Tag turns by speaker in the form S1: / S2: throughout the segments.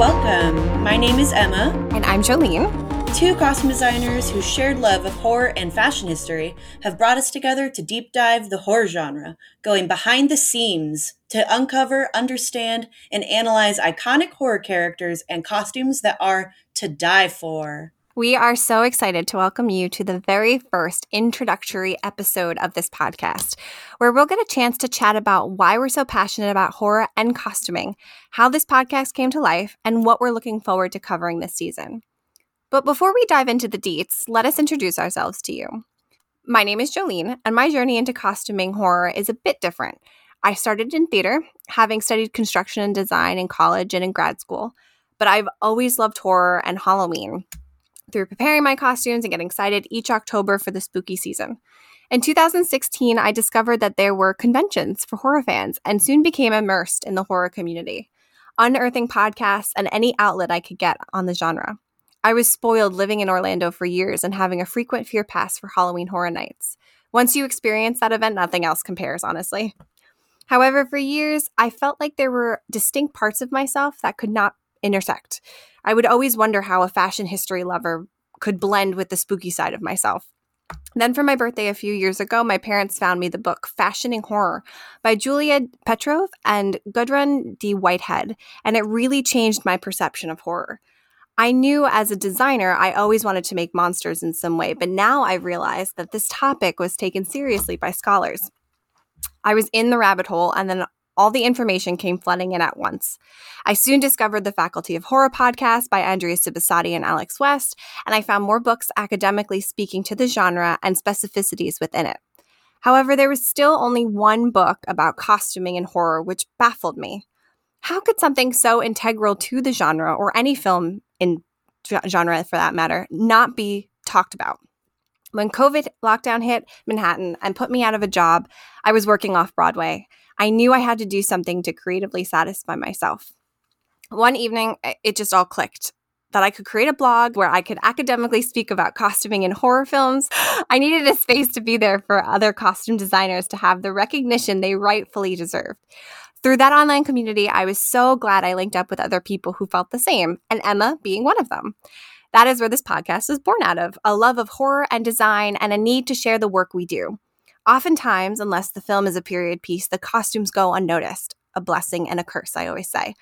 S1: Welcome. My name is Emma.
S2: And I'm Jolene.
S1: Two costume designers whose shared love of horror and fashion history have brought us together to deep dive the horror genre, going behind the scenes to uncover, understand, and analyze iconic horror characters and costumes that are to die for.
S2: We are so excited to welcome you to the very first introductory episode of this podcast, where we'll get a chance to chat about why we're so passionate about horror and costuming, how this podcast came to life, and what we're looking forward to covering this season. But before we dive into the deets, let us introduce ourselves to you. My name is Jolene, and my journey into costuming horror is a bit different. I started in theater, having studied construction and design in college and in grad school, but I've always loved horror and Halloween through preparing my costumes and getting excited each October for the spooky season. In 2016, I discovered that there were conventions for horror fans and soon became immersed in the horror community, unearthing podcasts and any outlet I could get on the genre. I was spoiled living in Orlando for years and having a frequent fear pass for Halloween Horror Nights. Once you experience that event, nothing else compares, honestly. However, for years, I felt like there were distinct parts of myself that could not intersect. I would always wonder how a fashion history lover could blend with the spooky side of myself. Then, for my birthday a few years ago, my parents found me the book Fashioning Horror by Julia Petrov and Gudrun D. Whitehead, and it really changed my perception of horror. I knew as a designer, I always wanted to make monsters in some way, but now I realized that this topic was taken seriously by scholars. I was in the rabbit hole, and then all the information came flooding in at once. I soon discovered the Faculty of Horror podcast by Andrea Subissati and Alex West, and I found more books academically speaking to the genre and specificities within it. However, there was still only one book about costuming in horror, which baffled me. How could something so integral to the genre, or any film in genre for that matter, not be talked about? When COVID lockdown hit Manhattan and put me out of a job, I was working off Broadway. I knew I had to do something to creatively satisfy myself. One evening, it just all clicked that I could create a blog where I could academically speak about costuming in horror films. I needed a space to be there for other costume designers to have the recognition they rightfully deserved. Through that online community, I was so glad I linked up with other people who felt the same, and Emma being one of them. That is where this podcast was born out of a love of horror and design and a need to share the work we do. Oftentimes, unless the film is a period piece, the costumes go unnoticed. A blessing and a curse, I always say.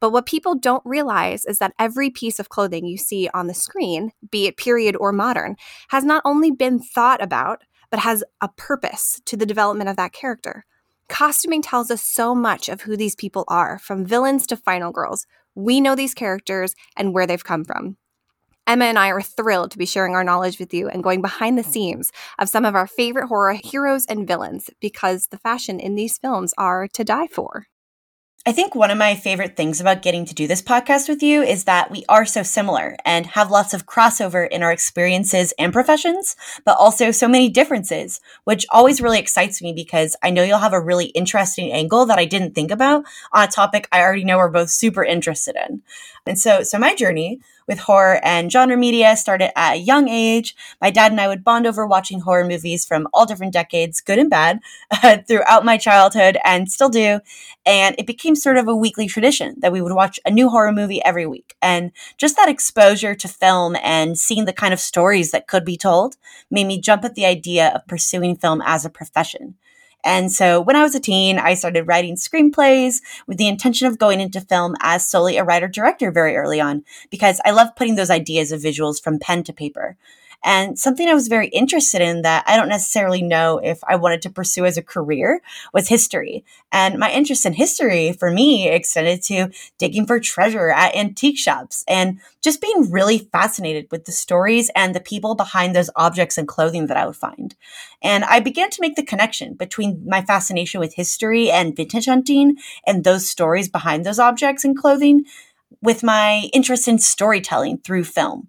S2: But what people don't realize is that every piece of clothing you see on the screen, be it period or modern, has not only been thought about, but has a purpose to the development of that character. Costuming tells us so much of who these people are, from villains to final girls. We know these characters and where they've come from. Emma and I are thrilled to be sharing our knowledge with you and going behind the mm. scenes of some of our favorite horror heroes and villains because the fashion in these films are to die for.
S1: I think one of my favorite things about getting to do this podcast with you is that we are so similar and have lots of crossover in our experiences and professions, but also so many differences, which always really excites me because I know you'll have a really interesting angle that I didn't think about on a topic I already know we're both super interested in. And so, so my journey with horror and genre media started at a young age. My dad and I would bond over watching horror movies from all different decades, good and bad, uh, throughout my childhood and still do. And it became sort of a weekly tradition that we would watch a new horror movie every week. And just that exposure to film and seeing the kind of stories that could be told made me jump at the idea of pursuing film as a profession. And so when I was a teen, I started writing screenplays with the intention of going into film as solely a writer director very early on, because I love putting those ideas of visuals from pen to paper. And something I was very interested in that I don't necessarily know if I wanted to pursue as a career was history. And my interest in history for me extended to digging for treasure at antique shops and just being really fascinated with the stories and the people behind those objects and clothing that I would find. And I began to make the connection between my fascination with history and vintage hunting and those stories behind those objects and clothing with my interest in storytelling through film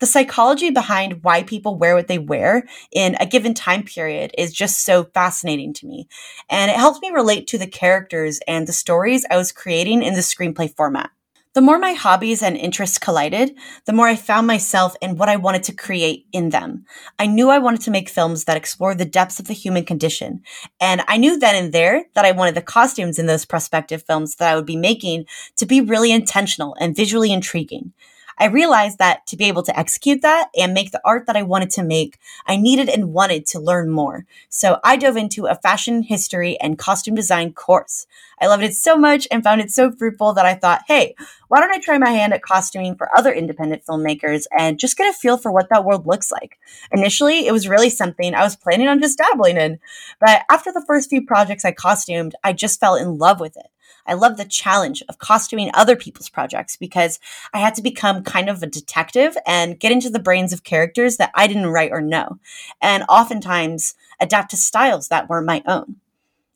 S1: the psychology behind why people wear what they wear in a given time period is just so fascinating to me. And it helps me relate to the characters and the stories I was creating in the screenplay format. The more my hobbies and interests collided, the more I found myself in what I wanted to create in them. I knew I wanted to make films that explore the depths of the human condition. And I knew then and there that I wanted the costumes in those prospective films that I would be making to be really intentional and visually intriguing. I realized that to be able to execute that and make the art that I wanted to make, I needed and wanted to learn more. So I dove into a fashion history and costume design course. I loved it so much and found it so fruitful that I thought, hey, why don't I try my hand at costuming for other independent filmmakers and just get a feel for what that world looks like? Initially, it was really something I was planning on just dabbling in. But after the first few projects I costumed, I just fell in love with it. I love the challenge of costuming other people's projects because I had to become kind of a detective and get into the brains of characters that I didn't write or know, and oftentimes adapt to styles that weren't my own.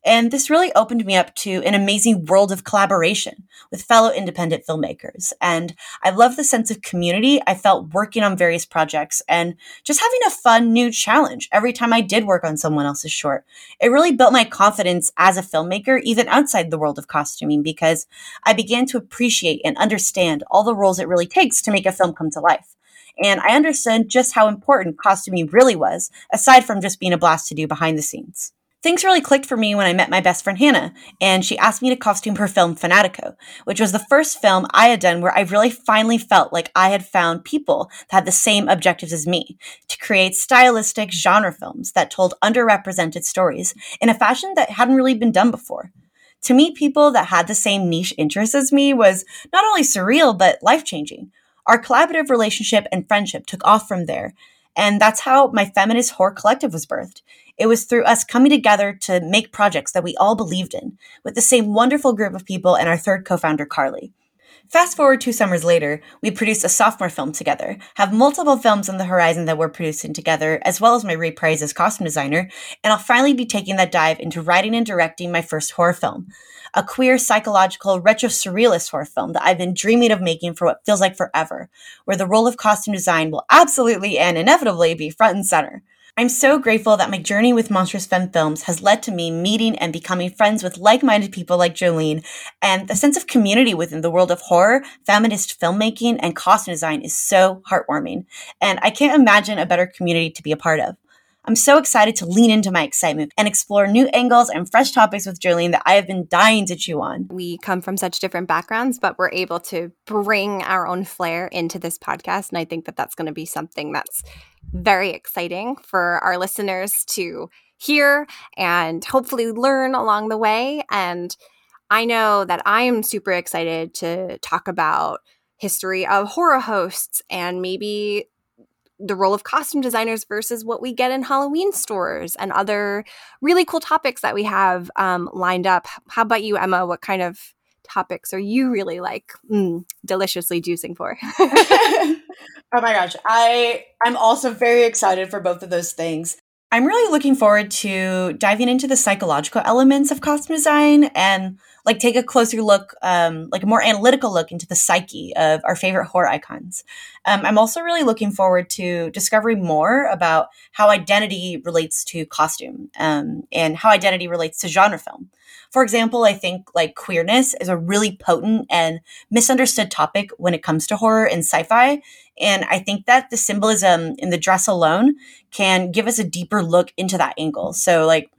S1: And this really opened me up to an amazing world of collaboration with fellow independent filmmakers. And I love the sense of community I felt working on various projects and just having a fun new challenge every time I did work on someone else's short. It really built my confidence as a filmmaker, even outside the world of costuming, because I began to appreciate and understand all the roles it really takes to make a film come to life. And I understood just how important costuming really was, aside from just being a blast to do behind the scenes. Things really clicked for me when I met my best friend Hannah, and she asked me to costume her film Fanatico, which was the first film I had done where I really finally felt like I had found people that had the same objectives as me to create stylistic genre films that told underrepresented stories in a fashion that hadn't really been done before. To meet people that had the same niche interests as me was not only surreal, but life changing. Our collaborative relationship and friendship took off from there, and that's how my feminist horror collective was birthed. It was through us coming together to make projects that we all believed in, with the same wonderful group of people and our third co founder, Carly. Fast forward two summers later, we produced a sophomore film together, have multiple films on the horizon that we're producing together, as well as my reprise as costume designer, and I'll finally be taking that dive into writing and directing my first horror film. A queer, psychological, retro surrealist horror film that I've been dreaming of making for what feels like forever, where the role of costume design will absolutely and inevitably be front and center. I'm so grateful that my journey with Monstrous Femme Films has led to me meeting and becoming friends with like minded people like Jolene, and the sense of community within the world of horror, feminist filmmaking, and costume design is so heartwarming. And I can't imagine a better community to be a part of. I'm so excited to lean into my excitement and explore new angles and fresh topics with Jolene that I have been dying to chew on.
S2: We come from such different backgrounds, but we're able to bring our own flair into this podcast. And I think that that's going to be something that's very exciting for our listeners to hear and hopefully learn along the way. And I know that I am super excited to talk about history of horror hosts and maybe the role of costume designers versus what we get in Halloween stores and other really cool topics that we have um, lined up. How about you, Emma? What kind of topics are you really like mm, deliciously juicing for?
S1: oh my gosh, I I'm also very excited for both of those things. I'm really looking forward to diving into the psychological elements of costume design and like take a closer look, um, like a more analytical look into the psyche of our favorite horror icons. Um, I'm also really looking forward to discovering more about how identity relates to costume um, and how identity relates to genre film. For example, I think like queerness is a really potent and misunderstood topic when it comes to horror and sci-fi. And I think that the symbolism in the dress alone can give us a deeper look into that angle. So like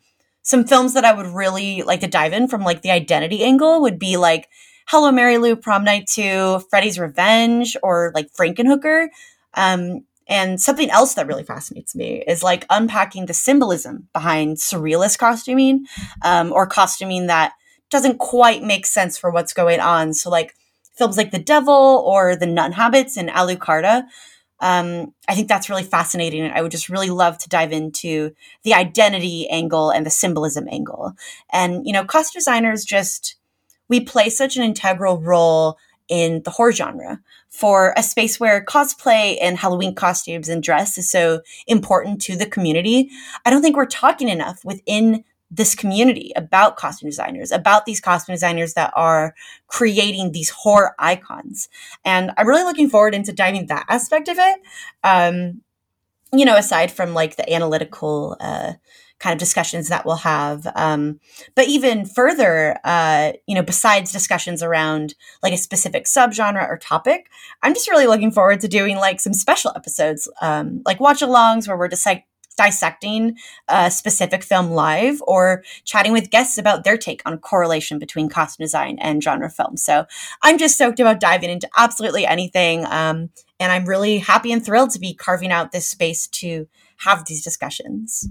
S1: some films that I would really like to dive in from like the identity angle would be like Hello Mary Lou, Prom Night 2, Freddy's Revenge, or like Frankenhooker. Um, and something else that really fascinates me is like unpacking the symbolism behind surrealist costuming um, or costuming that doesn't quite make sense for what's going on. So, like films like The Devil or The Nun Habits and Alucarda um, I think that's really fascinating. And I would just really love to dive into the identity angle and the symbolism angle. And, you know, costume designers just, we play such an integral role in the horror genre for a space where cosplay and Halloween costumes and dress is so important to the community. I don't think we're talking enough within this community about costume designers, about these costume designers that are creating these horror icons. And I'm really looking forward into diving that aspect of it. Um, you know, aside from like the analytical uh, kind of discussions that we'll have. Um, but even further, uh, you know, besides discussions around like a specific subgenre or topic, I'm just really looking forward to doing like some special episodes, um, like watch alongs where we're just like dissecting a specific film live or chatting with guests about their take on correlation between costume design and genre film. So I'm just stoked about diving into absolutely anything. Um, and I'm really happy and thrilled to be carving out this space to have these discussions.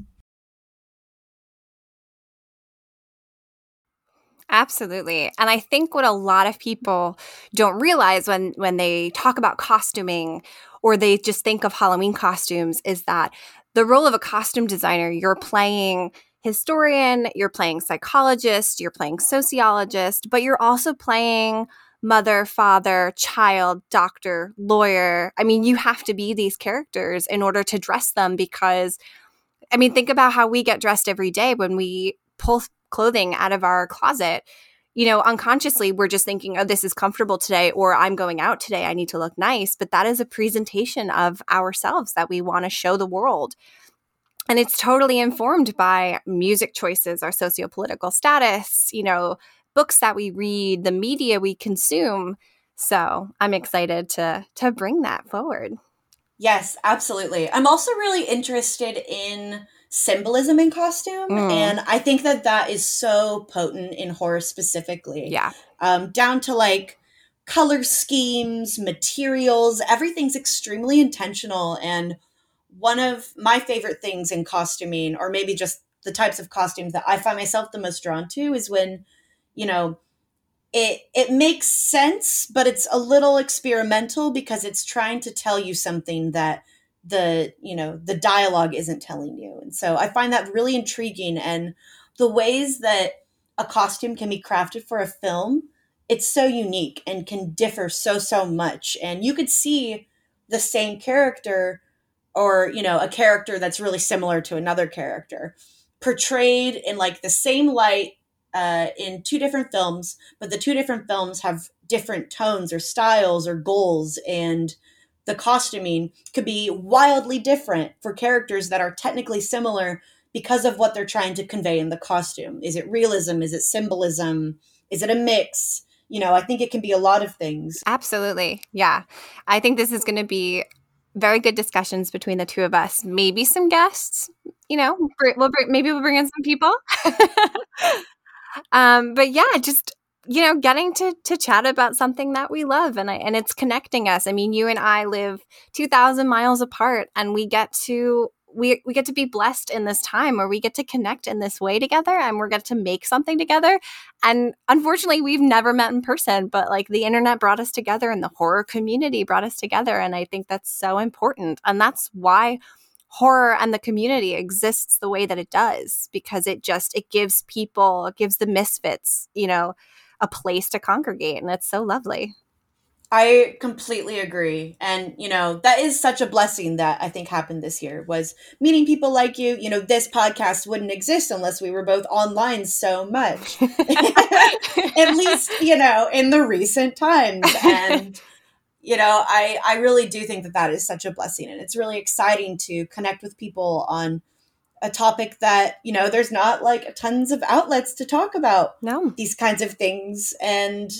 S2: Absolutely. And I think what a lot of people don't realize when when they talk about costuming or they just think of Halloween costumes is that the role of a costume designer, you're playing historian, you're playing psychologist, you're playing sociologist, but you're also playing mother, father, child, doctor, lawyer. I mean, you have to be these characters in order to dress them because, I mean, think about how we get dressed every day when we pull clothing out of our closet. You know, unconsciously, we're just thinking, oh, this is comfortable today, or I'm going out today. I need to look nice. But that is a presentation of ourselves that we want to show the world. And it's totally informed by music choices, our socio-political status, you know, books that we read, the media we consume. So I'm excited to to bring that forward.
S1: Yes, absolutely. I'm also really interested in symbolism in costume, mm. and I think that that is so potent in horror specifically.
S2: Yeah,
S1: um, down to like color schemes, materials, everything's extremely intentional. And one of my favorite things in costuming, or maybe just the types of costumes that I find myself the most drawn to, is when you know it it makes sense but it's a little experimental because it's trying to tell you something that the you know the dialogue isn't telling you. And so i find that really intriguing. And the ways that a costume can be crafted for a film it's so unique and can differ so so much. And you could see the same character or you know a character that's really similar to another character portrayed in like the same light uh, in two different films, but the two different films have different tones or styles or goals, and the costuming could be wildly different for characters that are technically similar because of what they're trying to convey in the costume. Is it realism? Is it symbolism? Is it a mix? You know, I think it can be a lot of things.
S2: Absolutely. Yeah. I think this is going to be very good discussions between the two of us. Maybe some guests, you know, we'll bring, maybe we'll bring in some people. um, but yeah, just you know, getting to to chat about something that we love and I, and it's connecting us. I mean, you and I live 2000 miles apart and we get to we we get to be blessed in this time where we get to connect in this way together and we're get to make something together. And unfortunately, we've never met in person, but like the internet brought us together and the horror community brought us together and I think that's so important. And that's why horror and the community exists the way that it does because it just it gives people it gives the misfits you know a place to congregate and it's so lovely
S1: I completely agree. And, you know, that is such a blessing that I think happened this year was meeting people like you. You know, this podcast wouldn't exist unless we were both online so much. At least, you know, in the recent times. And you know, I I really do think that that is such a blessing, and it's really exciting to connect with people on a topic that you know there's not like tons of outlets to talk about
S2: no.
S1: these kinds of things and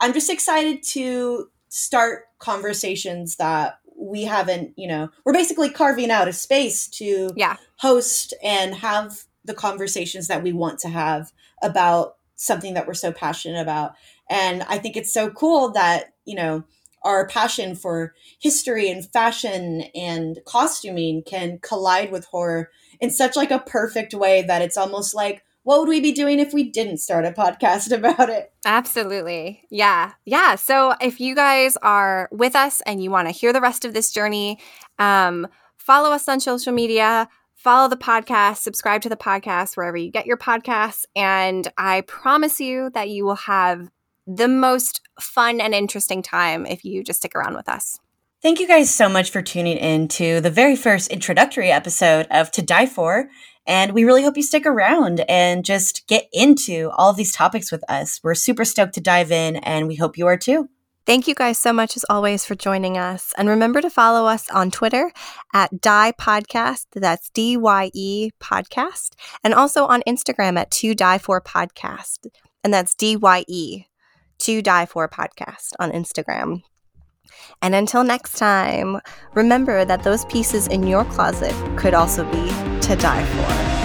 S1: i'm just excited to start conversations that we haven't you know we're basically carving out a space to
S2: yeah.
S1: host and have the conversations that we want to have about something that we're so passionate about and i think it's so cool that you know our passion for history and fashion and costuming can collide with horror in such like a perfect way that it's almost like what would we be doing if we didn't start a podcast about it?
S2: Absolutely. Yeah. Yeah. So if you guys are with us and you want to hear the rest of this journey, um, follow us on social media, follow the podcast, subscribe to the podcast wherever you get your podcasts. And I promise you that you will have the most fun and interesting time if you just stick around with us.
S1: Thank you guys so much for tuning in to the very first introductory episode of To Dye For. And we really hope you stick around and just get into all of these topics with us. We're super stoked to dive in, and we hope you are too.
S2: Thank you guys so much, as always, for joining us. And remember to follow us on Twitter at Dye Podcast. That's D Y E Podcast. And also on Instagram at To Dye For Podcast. And that's D Y E, To Dye For Podcast on Instagram. And until next time, remember that those pieces in your closet could also be to die for.